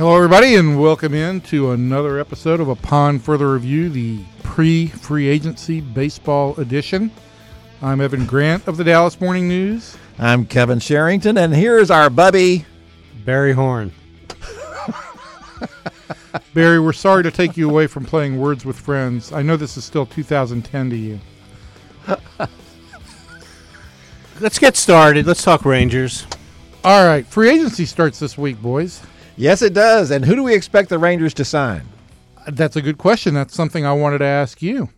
Hello, everybody, and welcome in to another episode of Upon Further Review, the pre free agency baseball edition. I'm Evan Grant of the Dallas Morning News. I'm Kevin Sherrington, and here's our bubby. Barry Horn. Barry, we're sorry to take you away from playing Words with Friends. I know this is still 2010 to you. Let's get started. Let's talk Rangers. All right, free agency starts this week, boys. Yes, it does. And who do we expect the Rangers to sign? That's a good question. That's something I wanted to ask you.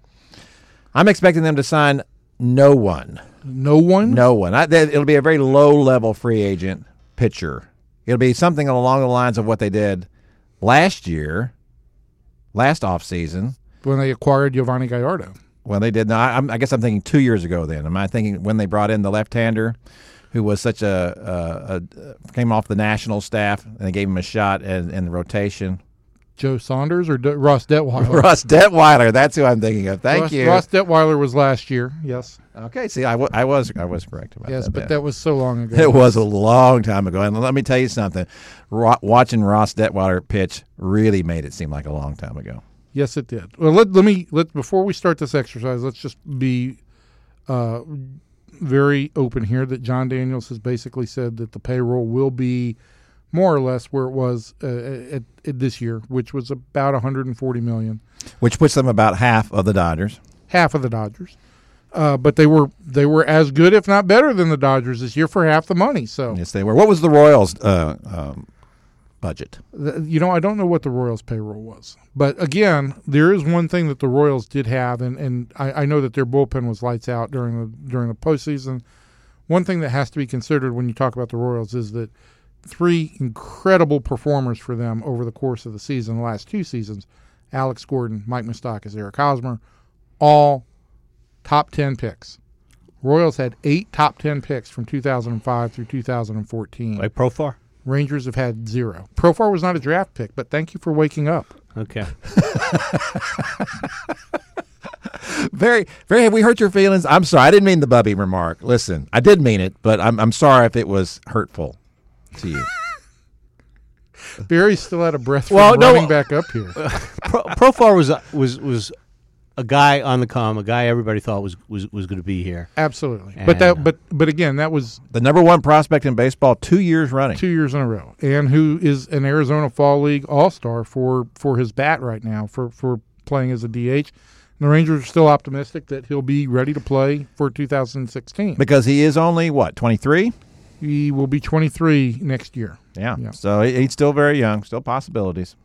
I'm expecting them to sign no one. No one? No one. I, that- it'll be a very low level free agent pitcher. It'll be something along the lines of what they did last year, last offseason. When they acquired Yovani Gallardo. When they did, no, I, I guess I'm thinking two years ago. Then am I thinking when they brought in the left-hander, who was such a, a, a came off the national staff, and they gave him a shot in, in the rotation. Joe Saunders or De- Ross Detwiler? Russ Detwiler. That's who I'm thinking of. Thank Ross, you. Ross Detwiler was last year, yes. Okay, see, I, w- I was I was correct about Yes, that. but then. that was so long ago. it was a long time ago. And let me tell you something. Ro- watching Ross Detwiler pitch really made it seem like a long time ago. Yes, it did. Well, let, let me let before we start this exercise, let's just be uh, very open here. That Jon Daniels has basically said that the payroll will be more or less where it was uh, at, at this year, which was about 140 million, Which puts them about half of the Dodgers. half of the Dodgers. Uh, but they were they were as good, if not better, than the Dodgers this year for half the money. So Yes, they were. What was the Royals' uh, um, budget? you know, I don't know what the Royals' payroll was, but again, there is one thing that the Royals did have, and, and I, I know that their bullpen was lights out during the during the postseason. One thing that has to be considered when you talk about the Royals is that three incredible performers for them over the course of the season, the last two seasons, Alex Gordon, Mike Moustakas, Eric Hosmer, all top ten picks. Royals had eight top ten picks from 2005 through 2014. Like Profar? Rangers have had zero. Profar was not a draft pick, but thank you for waking up. Okay. Very, very. Have we hurt your feelings? I'm sorry. I didn't mean the Bubby remark. Listen, I did mean it, but I'm, I'm sorry if it was hurtful to you. Barry's still out of breath from Well, no- running back up here. Pro, Profar was was was a guy on the com, a guy everybody thought was was, was going to be here. Absolutely, but that, uh, but but again, that was the number one prospect in baseball two years running. two years in a row, and who is an Arizona Fall League All Star for for his bat right now for for playing as a DH. And the Rangers are still optimistic that he'll be ready to play for 2016. Because he is only what 23. He will be 23 next year. Yeah. Yeah. So he's still very young. Still possibilities.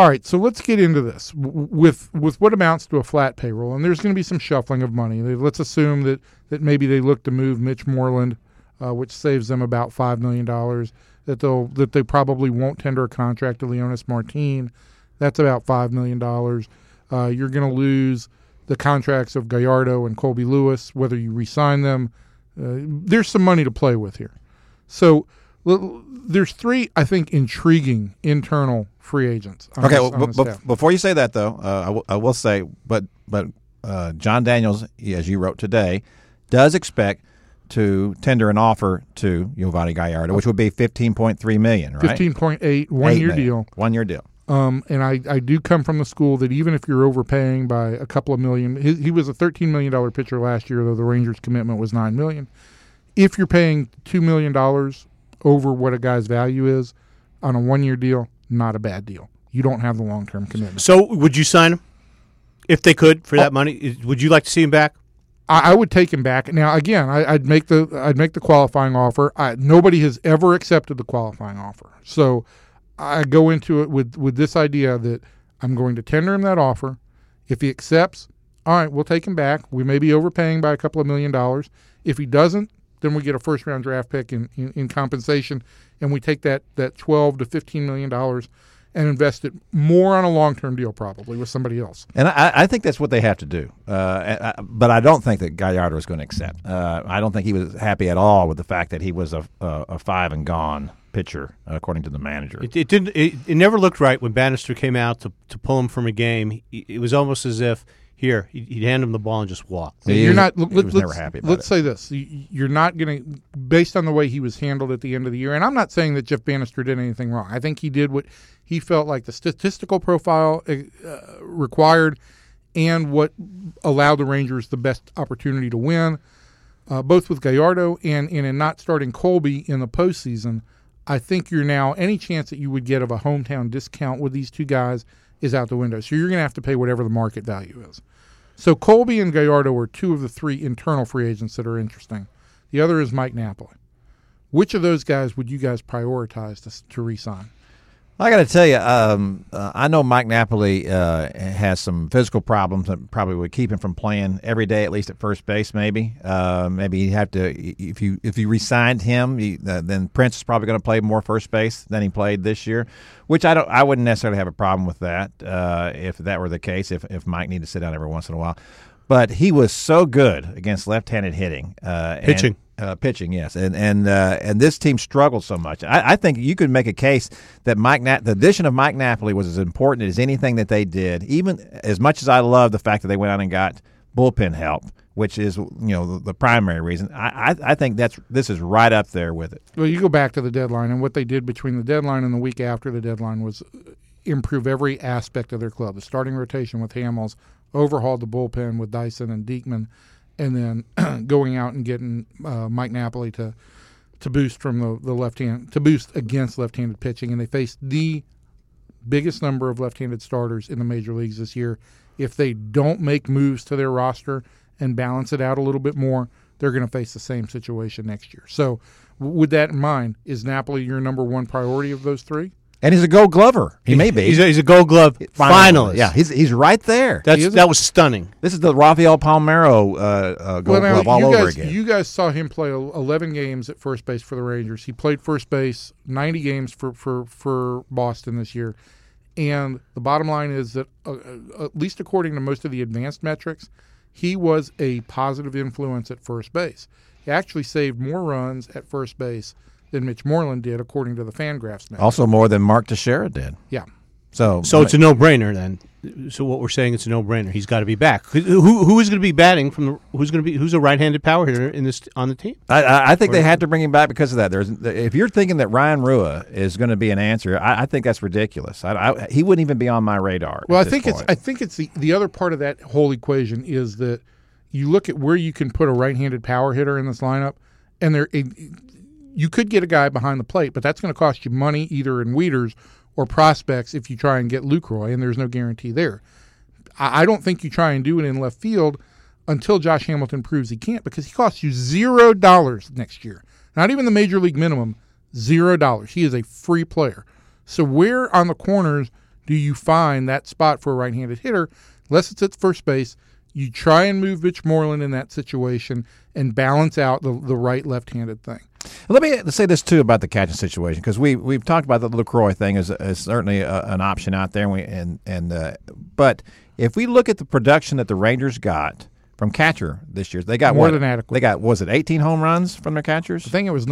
All right, so let's get into this with with what amounts to a flat payroll, and there's going to be some shuffling of money. Let's assume that that maybe they look to move Mitch Moreland, uh, which saves them about five million dollars. That they'll that they probably won't tender a contract to Leonys Martin. That's about five million dollars. Uh, you're going to lose the contracts of Gallardo and Colby Lewis, whether you re-sign them. Uh, there's some money to play with here. So there's three, I think, intriguing internal free agents. Okay. this- Well, b- b- before you say that, though, uh, I, w- I will say, but but uh, Jon Daniels, as you wrote today, does expect to tender an offer to Yovani Gallardo, which would be fifteen point three million, right? Fifteen point eight one Eight year million. deal. One year deal. Um, and I, I do come from the school that even if you're overpaying by a couple of million, he, he was a thirteen million dollar pitcher last year, though the Rangers' commitment was nine million. If you're paying two million dollars over what a guy's value is on a one year deal, not a bad deal. You don't have the long term commitment. So would you sign him if they could for oh. that money? Would you like to see him back? I, I would take him back. Now, again, I, I'd make the I'd make the qualifying offer. I, nobody has ever accepted the qualifying offer, so I go into it with with this idea that I'm going to tender him that offer. If he accepts, all right, we'll take him back. We may be overpaying by a couple of million dollars. If he doesn't, then we get a first round draft pick in, in, in compensation, and we take that that twelve to fifteen million dollars and invest it more on a long term deal, probably with somebody else. And I, I think that's what they have to do. Uh, I- but I don't think that Gallardo is going to accept. Uh, I don't think he was happy at all with the fact that he was a, a, a five and gone pitcher, according to the manager. It, it didn't. It, it never looked right when Banister came out to to pull him from a game. It was almost as if here, he'd, he'd hand him the ball and just walk. Yeah, he you're was- not. he let, was us never happy about let's it. say this: You- you're not going to, based on the way he was handled at the end of the year. And I'm not saying that Jeff Banister did anything wrong. I think he did what he felt like the statistical profile uh, required, and what allowed the Rangers the best opportunity to win. Uh, both with Gallardo and, and in not starting Colby in the postseason, I think you're now any chance that you would get of a hometown discount with these two guys is out the window. So you're going to have to pay whatever the market value is. So Colby and Gallardo are two of the three internal free agents that are interesting. The other is Mike Napoli. Which of those guys would you guys prioritize to, to re-sign? I got to tell you, um, uh, I know Mike Napoli uh, has some physical problems that probably would keep him from playing every day, at least at first base. Maybe, uh, maybe you have to if you if you resigned him, uh, then Prince is probably going to play more first base than he played this year. Which I don't, I wouldn't necessarily have a problem with that uh, if that were the case. If if Mike needed to sit down every once in a while, but he was so good against left-handed hitting, uh, and- Pitching. uh, pitching, yes, and and uh, and this team struggled so much. I, I think you could make a case that Mike Na- the addition of Mike Napoli was as important as anything that they did. Even as much as I love the fact that they went out and got bullpen help, which is you know the, the primary reason. I, I I think that's this is right up there with it. Well, you go back to the deadline, and what they did between the deadline and the week after the deadline was improve every aspect of their club. The starting rotation with Hamels, overhauled the bullpen with Dyson and Diekman, and then going out and getting uh, Mike Napoli to to boost from the, the left hand to boost against left-handed pitching, and they faced the biggest number of left-handed starters in the major leagues this year. If they don't make moves to their roster and balance it out a little bit more, they're going to face the same situation next year. So, with that in mind, is Napoli your number one priority of those three? And he's a Gold Glover. He may be He's a, he's a Gold Glove finalist. Yeah, he's he's right there. That's He is a- that was stunning. this is the Rafael Palmeiro uh, uh, Gold now, Glove all you over guys, again. You guys saw him play 11 games at first base for the Rangers. He played first base 90 games for, for, for Boston this year. And the bottom line is that, uh, uh, at least according to most of the advanced metrics, he was a positive influence at first base. He actually saved more runs at first base than Mitch Moreland did, according to the Fangraphs metric. also more than Mark Teixeira did. Yeah. So So it's a no brainer then. So what we're saying, it's a no brainer. He's got to be back. Who who is going to be batting from the? Who's going to be? Who's a right-handed power hitter in this on the team? I- I, I think they had to bring him back because of that. There's, if you're thinking that Ryan Rua is going to be an answer, I, I think that's ridiculous. I, I, he wouldn't even be on my radar. Well, I this think it's. I think it's the the other part of that whole equation is that you look at where you can put a right-handed power hitter in this lineup, and there it, you could get a guy behind the plate, but that's going to cost you money either in weeders or prospects if you try and get Lucroy, and there's no guarantee there. I, I don't think you try and do it in left field until Josh Hamilton proves he can't, because he costs you zero dollars next year. Not even the major league minimum, zero dollars. He is a free player. So where on the corners do you find that spot for a right-handed hitter? Unless it's at first base, you try and move Mitch Moreland in that situation and balance out the, the right left-handed thing. Let me say this too about the catching situation because we we've talked about the Lucroy thing as, as certainly a, an option out there, and we, and and uh, but if we look at the production that the Rangers got from catcher this year, they got More what? than adequate. They got was it 18 home runs from their catchers? I think it was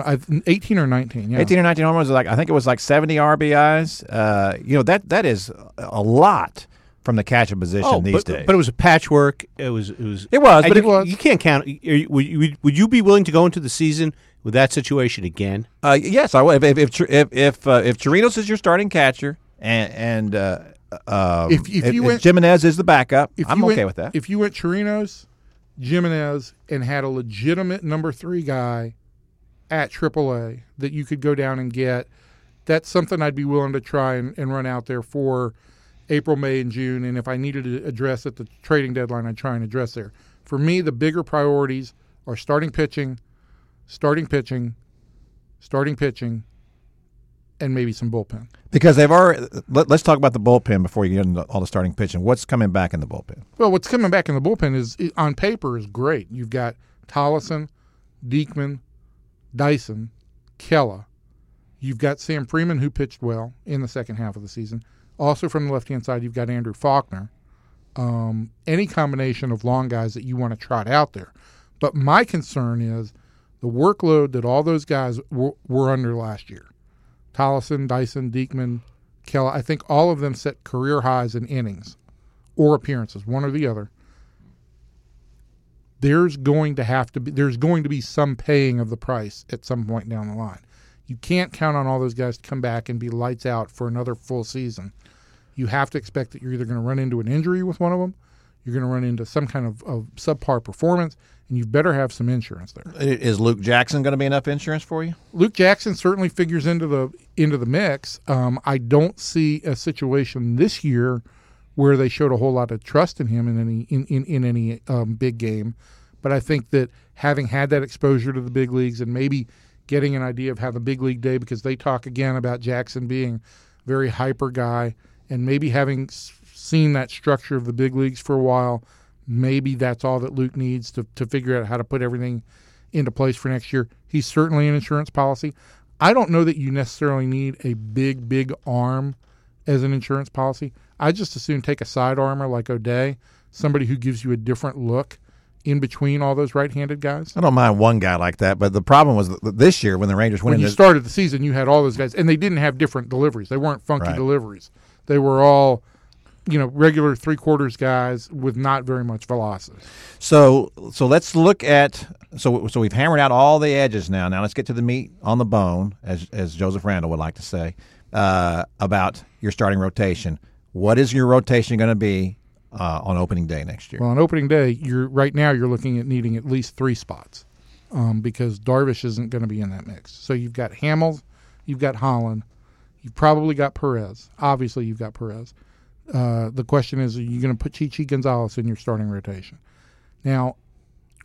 18 or 19. Yeah. 18 or 19 home runs. Like I think it was like 70 RBIs. Uh, you know that that is a lot from the catching position these Oh, but, days. but it was a patchwork. It was it was It was, but you, it was. you can't count. are you- Would you, would you be willing to go into the season with that situation again? Uh, yes, I would. If if if if, if, uh, if Chirinos is your starting catcher and and uh, uh, If- if you went- Jimenez is the backup, If I'm okay went, with that. If you went Chirinos, Jimenez, and had a legitimate number three guy at AAA that you could go down and get, that's something I'd be willing to try and, and run out there for April, May, and June. And if I needed to address at the trading deadline, I'd try and address there. For me, the bigger priorities are starting pitching, starting pitching, starting pitching, and maybe some bullpen. because they've already. Let, us talk about the bullpen before you get into all the starting pitching. What's coming back in the bullpen? Well, what's coming back in the bullpen is on paper is great. You've got Tolleson, Diekman, Dyson, Kela. You've got Sam Freeman who pitched well in the second half of the season. Also from the left hand side, you've got Andrew Faulkner. Um, any combination of long guys that you want to trot out there. But my concern is the workload that all those guys w- were under last year. Tolleson, Dyson, Diekman, Kela. I think all of them set career highs in innings or appearances, one or the other. there's going to have to be there's going to be some paying of the price at some point down the line. You can't count on all those guys to come back and be lights out for another full season. You have to expect that you're either going to run into an injury with one of them, you're going to run into some kind of, of subpar performance, and you better have some insurance there. Is Luke Jackson going to be enough insurance for you? Luke Jackson certainly figures into the into the mix. Um, I don't see a situation this year where they showed a whole lot of trust in him in any in in, in any um, big game, but I think that having had that exposure to the big leagues and maybe getting an idea of how the big league day because they talk again about Jackson being very hyper guy and maybe having seen that structure of the big leagues for a while, maybe that's all that Luke needs to, to figure out how to put everything into place for next year. He's certainly an insurance policy. I don't know that you necessarily need a big, big arm as an insurance policy. I just assume take a side armor like O'Day, somebody who gives you a different look in between all those right-handed guys. I don't mind one guy like that, but the problem was that this year when the Rangers went when you started the season, you had all those guys, and they didn't have different deliveries. They weren't funky Right. deliveries. They were all, you know, regular three quarters guys with not very much velocity. So so let's look at so so we've hammered out all the edges now. Now let's get to the meat on the bone, as as Joseph Randall would like to say, uh, about your starting rotation. What is your rotation going to be uh, on opening day next year? Well, on opening day, you're right now you're looking at needing at least three spots um, because Darvish isn't going to be in that mix. So you've got Hamels, you've got Holland, you've probably got Perez. Obviously, you've got Perez. Uh, the question is, are you going to put Chichi Gonzalez in your starting rotation? Now,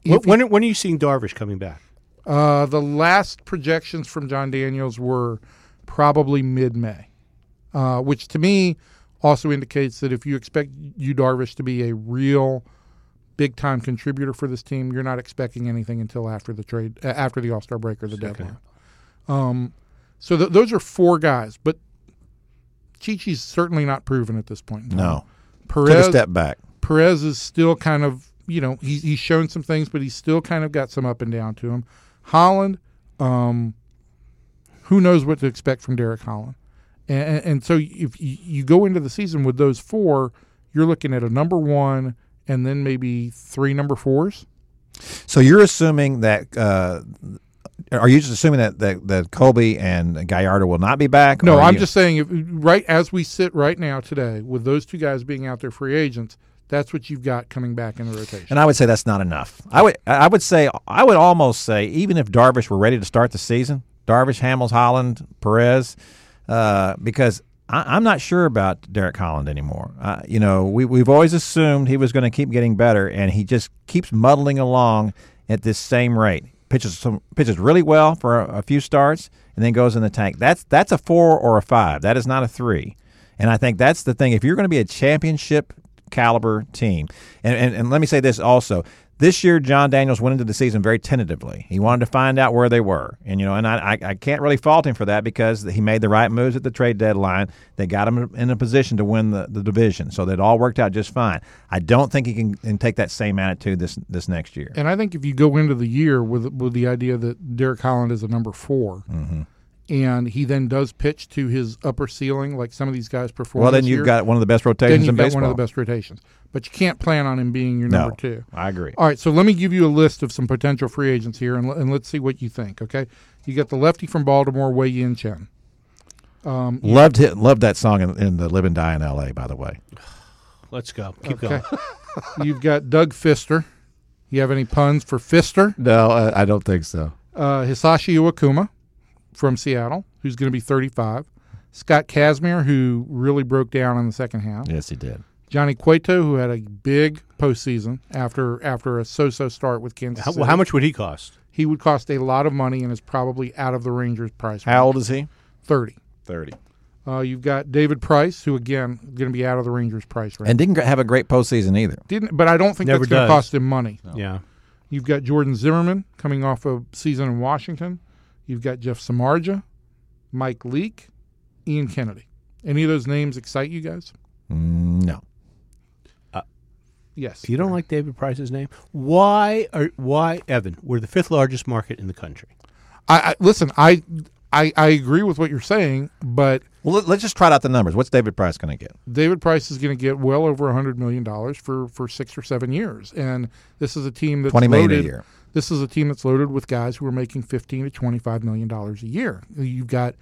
When, if you- when, when are you seeing Darvish coming back? Uh, the last projections from Jon Daniels were probably mid May, uh, which to me also indicates that if you expect you Darvish to be a real big time contributor for this team, you're not expecting anything until after the trade, uh, after the All Star break or the deadline. Um, so th- those are four guys, but Chichi's certainly not proven at this point. in time. no, Perez, take a step back. Perez is still kind of, you know, he's he's shown some things, but he's still kind of got some up and down to him. Holland, um, who knows what to expect from Derek Holland, and, and, and so if you, you go into the season with those four, you're looking at a number one and then maybe three number fours. So you're assuming that. Uh, are you just assuming that, that, that Colby and Gallardo will not be back? No, I'm you- just saying, if, right as we sit right now today, with those two guys being out there free agents, that's what you've got coming back in the rotation. And I would say that's not enough. I would I would say I would almost say even if Darvish were ready to start the season, Darvish, Hamels, Holland, Perez, uh, because I, I'm not sure about Derek Holland anymore. Uh, you know, we we've always assumed he was going to keep getting better, and he just keeps muddling along at this same rate. Pitches some pitches really well for a, a few starts, and then goes in the tank. That's that's a four or a five. That is not a three. And I think that's the thing. If you're going to be a championship caliber team. And, and, and let me say this also. This year, Jon Daniels went into the season very tentatively. He wanted to find out where they were, and you know, and I, I, can't really fault him for that because he made the right moves at the trade deadline. They got him in a position to win the, the division, so that all worked out just fine. I don't think he can, can take that same attitude this this next year. And I think if you go into the year with with the idea that Derek Holland is a number 4 Mm-hmm. And he then does pitch to his upper ceiling, like some of these guys perform. Well, then this you've year, got one of the best then rotations you've in got baseball. one of the best rotations. But you can't plan on him being your number no, two. I agree. All right, so let me give you a list of some potential free agents here, and, and let's see what you think. Okay, you got the lefty from Baltimore, Wei Yin Chen. Um, Loved it, loved that song in, in the Live and Die in L.A. By the way, Let's go. Keep Okay. going. You've got Doug Fister. You have any puns for Fister? No, I, I don't think so. uh, Hisashi Iwakuma from Seattle, who's going to be 35. Scott Kazmir, who really broke down in the second half. yes, he did. Johnny Cueto, who had a big postseason after after a so-so start with Kansas How, City. well, how much would he cost? He would cost a lot of money and is probably out of the Rangers' price. How old is he? 30. Thirty. Uh, you've got David Price, who again going to be out of the Rangers' price range. And didn't have a great postseason either. Didn't, but I don't think Never that's going to cost him money. Yeah. You've got Jordan Zimmermann coming off a season in Washington. You've got Jeff Samardzija, Mike Leake, Ian Kennedy. Any of those names excite you guys? Mm, no. Yes. You don't like David Price's name? Why are why Evan? We're the fifth largest market in the country. I, I listen. I, I I agree with what you're saying, but Well, let- let's just trot out the numbers. What's David Price going to get? David Price is going to get well over $100 million for, for six or seven years. And this is a team that's Twenty million loaded. a year. This is a team that's loaded with guys who are making 15 to 25 million dollars a year. You've got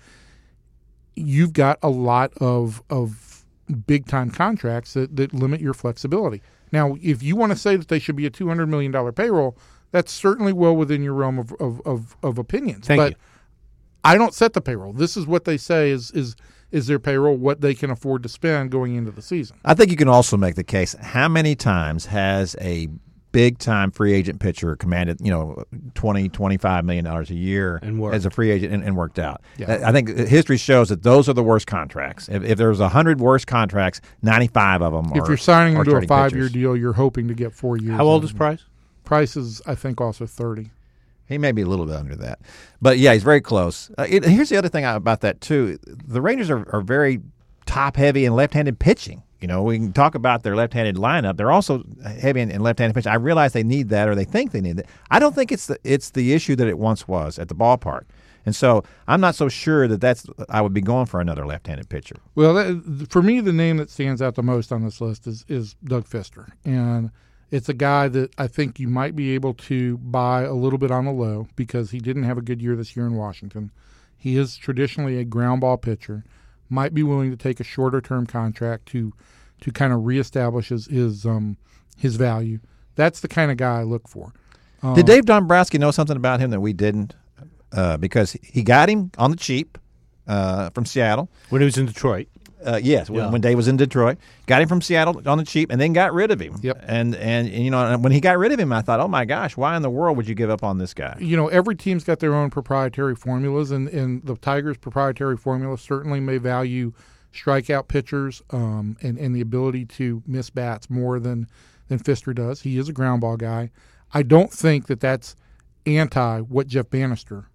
you've got a lot of of big time contracts that, that limit your flexibility. Now, if you want to say that they should be a 200 million dollar payroll, that's certainly well within your realm of of, of, of opinions. Thank but you. I don't set the payroll. This is what they say is is is their payroll, what they can afford to spend going into the season. I think you can also make the case. How many times has a big time free agent pitcher commanded, you know, 20, 25 million dollars a year And as a free agent and, and worked out? Yeah. I think history shows that those are the worst contracts. If, if there's 100 worst contracts, 95 of them are if you're signing are into a five year pitchers. deal, you're hoping to get four years. How old out is. Price? Price is, I think, also 30. He may be a little bit under that, but yeah, he's very close. Uh, it, here's the other thing about that too: the Rangers are, are very top heavy in left-handed pitching. You know, we can talk about their left-handed lineup. They're also heavy in, in left-handed pitching. I realize they need that, or they think they need that. I don't think it's the it's the issue that it once was at the ballpark, and so I'm not so sure that that's. I would be going for another left-handed pitcher. Well, that, for me, the name that stands out the most on this list is is Doug Fister, and it's a guy that I think you might be able to buy a little bit on the low because he didn't have a good year this year in Washington. He is traditionally a ground ball pitcher. Might be willing to take a shorter term contract to to kind of reestablish his his um his value. That's the kind of guy I look for. Um, Did Dave Dombrowski know something about him that we didn't? Uh, because he got him on the cheap uh, from Seattle. When he was in Detroit. Uh, yes, when, Yeah. when Dave was in Detroit, got him from Seattle on the cheap, and then got rid of him. Yep. And, and and you know when he got rid of him, I thought, oh my gosh, why in the world would you give up on this guy? you know, every team's got their own proprietary formulas, and, and the Tigers' proprietary formula certainly may value strikeout pitchers um, and, and the ability to miss bats more than, than Fister does. He is a ground ball guy. I don't think that that's anti what Jeff Banister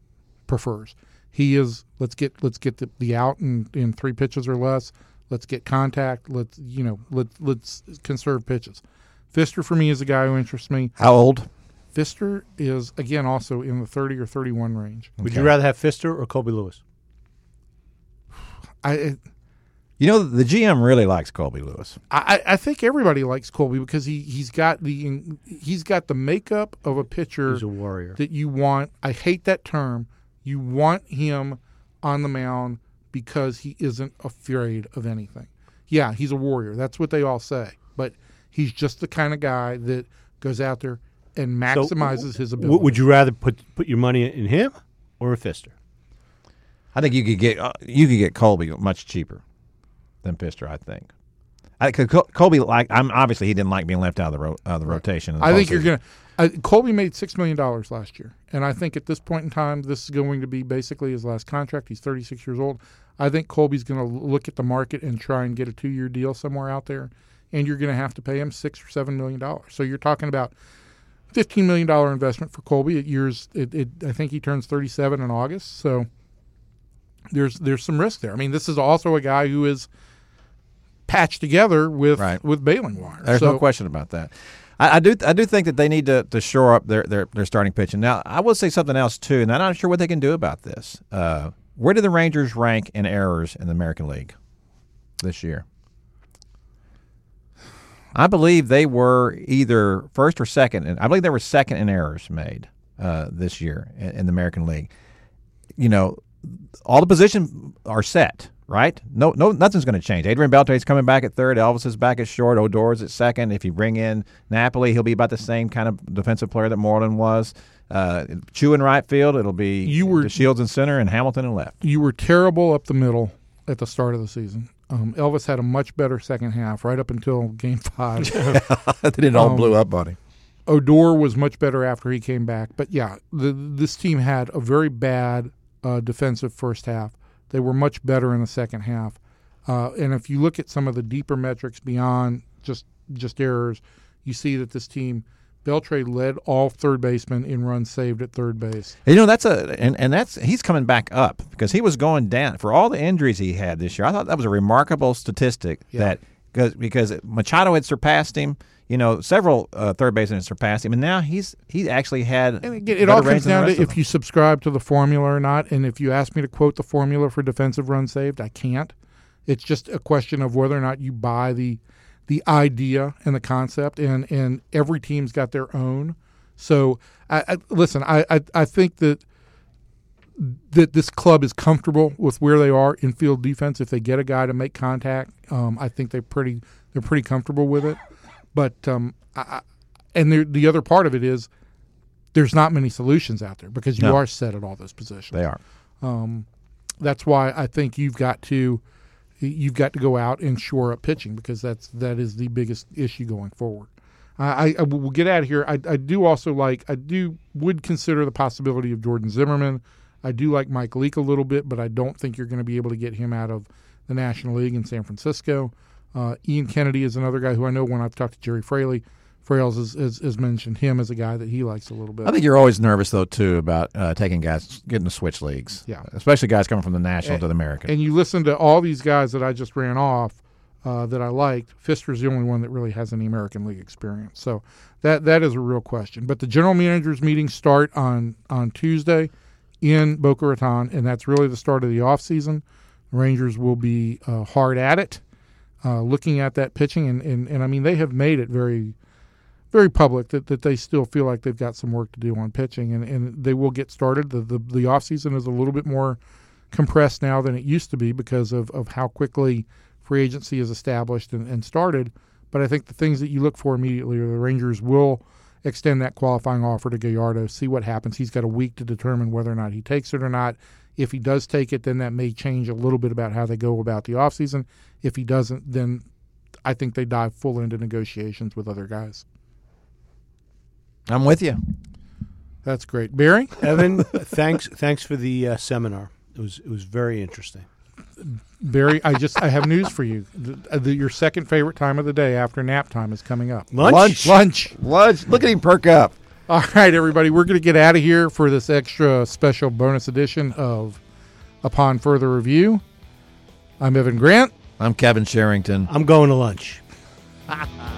prefers. He is let's get let's get the, the out in, in three pitches or less. Let's get contact. Let's you know let let's conserve pitches. Fister for me is a guy who interests me. How old? Fister is again also in the 30 or 31 range. Would you rather have Fister or Colby Lewis? I You know, the GM really likes Colby Lewis. I, I think everybody likes Colby because he he's got the he's got the makeup of a pitcher He's a warrior. that you want. I hate that term. You want him on the mound because he isn't afraid of anything. Yeah, he's a warrior. That's what they all say. But he's just the kind of guy that goes out there and So, maximizes his ability. would you rather put put your money in him or a Fister? I think you could get uh, you could get Colby much cheaper than Fister. I think. I, cause Col- Colby like I'm obviously he didn't like being left out of the ro- uh, the rotation. in the I think you're postseason. Colby made six million dollars last year, and I think at this point in time, this is going to be basically his last contract. He's 36 years old. I think Colby's going to look at the market and try and get a two-year deal somewhere out there, and you're going to have to pay him six or seven million dollars. So you're talking about 15 million dollar investment for Colby. At years, it, it, I think he turns 37 in August. So there's there's some risk there. I mean, this is also a guy who is patched together with Right. with baling wire. There's so, no question about that. I, I do I do think that they need to, to shore up their, their, their starting pitching. Now I will say something else too, and I'm not sure what they can do about this. Uh, where do the Rangers rank in errors in the American League this year? I believe they were either first or second, and I believe they were second in errors made uh, this year in, in the American League. You know, all the positions are set, right? No, no, nothing's going to change. Adrian Beltre's coming back at third. Elvis is back at short. Odor's at second. If you bring in Napoli, he'll be about the same kind of defensive player that Moreland was. Uh, Choo in right field, it'll be You were- Shields in center and Hamilton in left. you were terrible up the middle at the start of the season. Um, Elvis had a much better second half, right up until Game Five. then it all Um, blew up on him. Odor was much better after he came back. But yeah, the, this team had a very bad uh, defensive first half. They were much better in the second half. Uh, and if you look at some of the deeper metrics beyond just just errors, you see that this team, Beltre led all third basemen in runs saved at third base. You know that's a and, and that's he's coming back up because he was going down for all the injuries he had this year. I thought that was a remarkable statistic Yeah. that because because Machado had surpassed him. You know, several uh, third basemen surpassed him, and now he's he actually had. And again, it all comes down to if you subscribe to the formula or not. And if you ask me to quote the formula for defensive runs saved, I can't. It's just a question of whether or not you buy the the idea and the concept. And and every team's got their own. So I, I listen. I, I I think that that this club is comfortable with where they are in field defense. If they get a guy to make contact, um, I think they pretty they're pretty comfortable with it. But um, I, and the the other part of it is there's not many solutions out there because you No. are set at all those positions. they are. Um, That's why I think you've got to you've got to go out and shore up pitching because that's that is the biggest issue going forward. I, I, I will get out of here. I, I do also like I do would consider the possibility of Jordan Zimmermann. I do like Mike Leake a little bit, but I don't think you're going to be able to get him out of the National League in San Francisco. Uh, Ian Kennedy is another guy who I know when I've talked to Gerry Fraley, Frails has, has, has mentioned him as a guy that he likes a little bit. I think you're always nervous though too about uh, taking guys getting to switch leagues. Yeah. especially guys coming from the national And- to the American. And you listen to all these guys that I just ran off uh, that I liked. Fister's the only one that really has any American League experience. So that that is a real question. But the general managers meetings start on on Tuesday in Boca Raton, and that's really the start of the off season. The Rangers will be uh, hard at it, uh, looking at that pitching, and, and and I mean they have made it very very public that, that they still feel like they've got some work to do on pitching, and, and they will get started. The, the the off season is a little bit more compressed now than it used to be because of, of how quickly free agency is established and, and started. But I think the things that you look for immediately are the Rangers will extend that qualifying offer to Gallardo, see what happens. He's got a week to determine whether or not he takes it or not. If he does take it, then that may change a little bit about how they go about the offseason. If he doesn't, then I think they dive full into negotiations with other guys. I'm with you. That's great. Barry? Evan, thanks thanks for the uh, seminar. It was it was very interesting. Barry, I just I have news for you. The, the, your second favorite time of the day after nap time is coming up. Lunch. Lunch. Lunch. Look at him perk up. All right, everybody, we're going to get out of here for this extra special bonus edition of Upon Further Review. I'm Evan Grant. I'm Kevin Sherrington. I'm going to lunch. Bye.